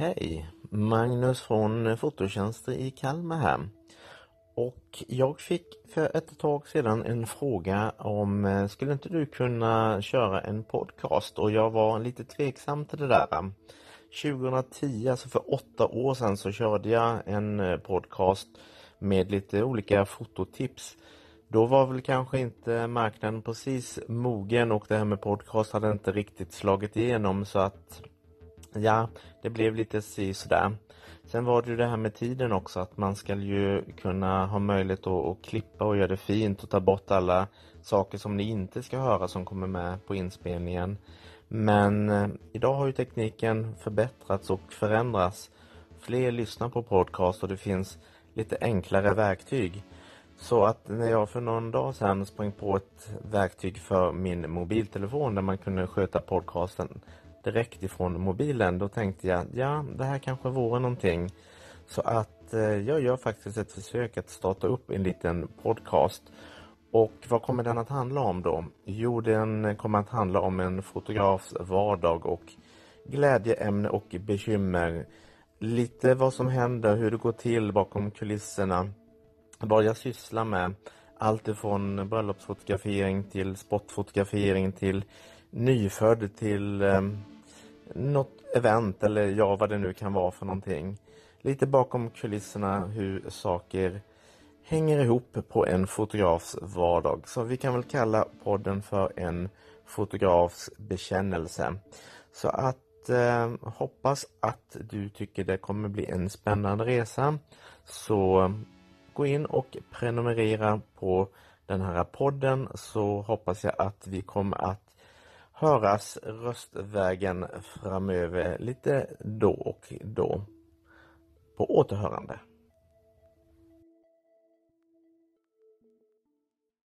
Hej! Magnus från Fototjänster i Kalmar här. Och jag fick för ett tag sedan en fråga om eh, skulle inte du kunna köra en podcast och jag var lite tveksam till det där. 2010, alltså för åtta år sedan så körde jag en eh, podcast med lite olika fototips. Då var väl kanske inte marknaden precis mogen och det här med podcast hade inte riktigt slagit igenom så att Ja, det blev lite si sådär. Sen var det ju det här med tiden också, att man ska ju kunna ha möjlighet att, att klippa och göra det fint och ta bort alla saker som ni inte ska höra som kommer med på inspelningen. Men eh, idag har ju tekniken förbättrats och förändrats. Fler lyssnar på podcast och det finns lite enklare verktyg. Så att när jag för någon dag sedan sprang på ett verktyg för min mobiltelefon där man kunde sköta podcasten direkt ifrån mobilen, då tänkte jag, ja det här kanske vore någonting. Så att eh, jag gör faktiskt ett försök att starta upp en liten podcast. Och vad kommer den att handla om då? Jo, den kommer att handla om en fotografs vardag och glädjeämne och bekymmer. Lite vad som händer, hur det går till bakom kulisserna. Vad jag sysslar med. Allt ifrån bröllopsfotografering till sportfotografering till nyfödd till eh, något event eller ja, vad det nu kan vara för någonting. Lite bakom kulisserna hur saker hänger ihop på en fotografs vardag. Så vi kan väl kalla podden för en fotografs bekännelse. Så att eh, hoppas att du tycker det kommer bli en spännande resa. Så eh, gå in och prenumerera på den här podden så hoppas jag att vi kommer att höras röstvägen framöver lite då och då. På återhörande.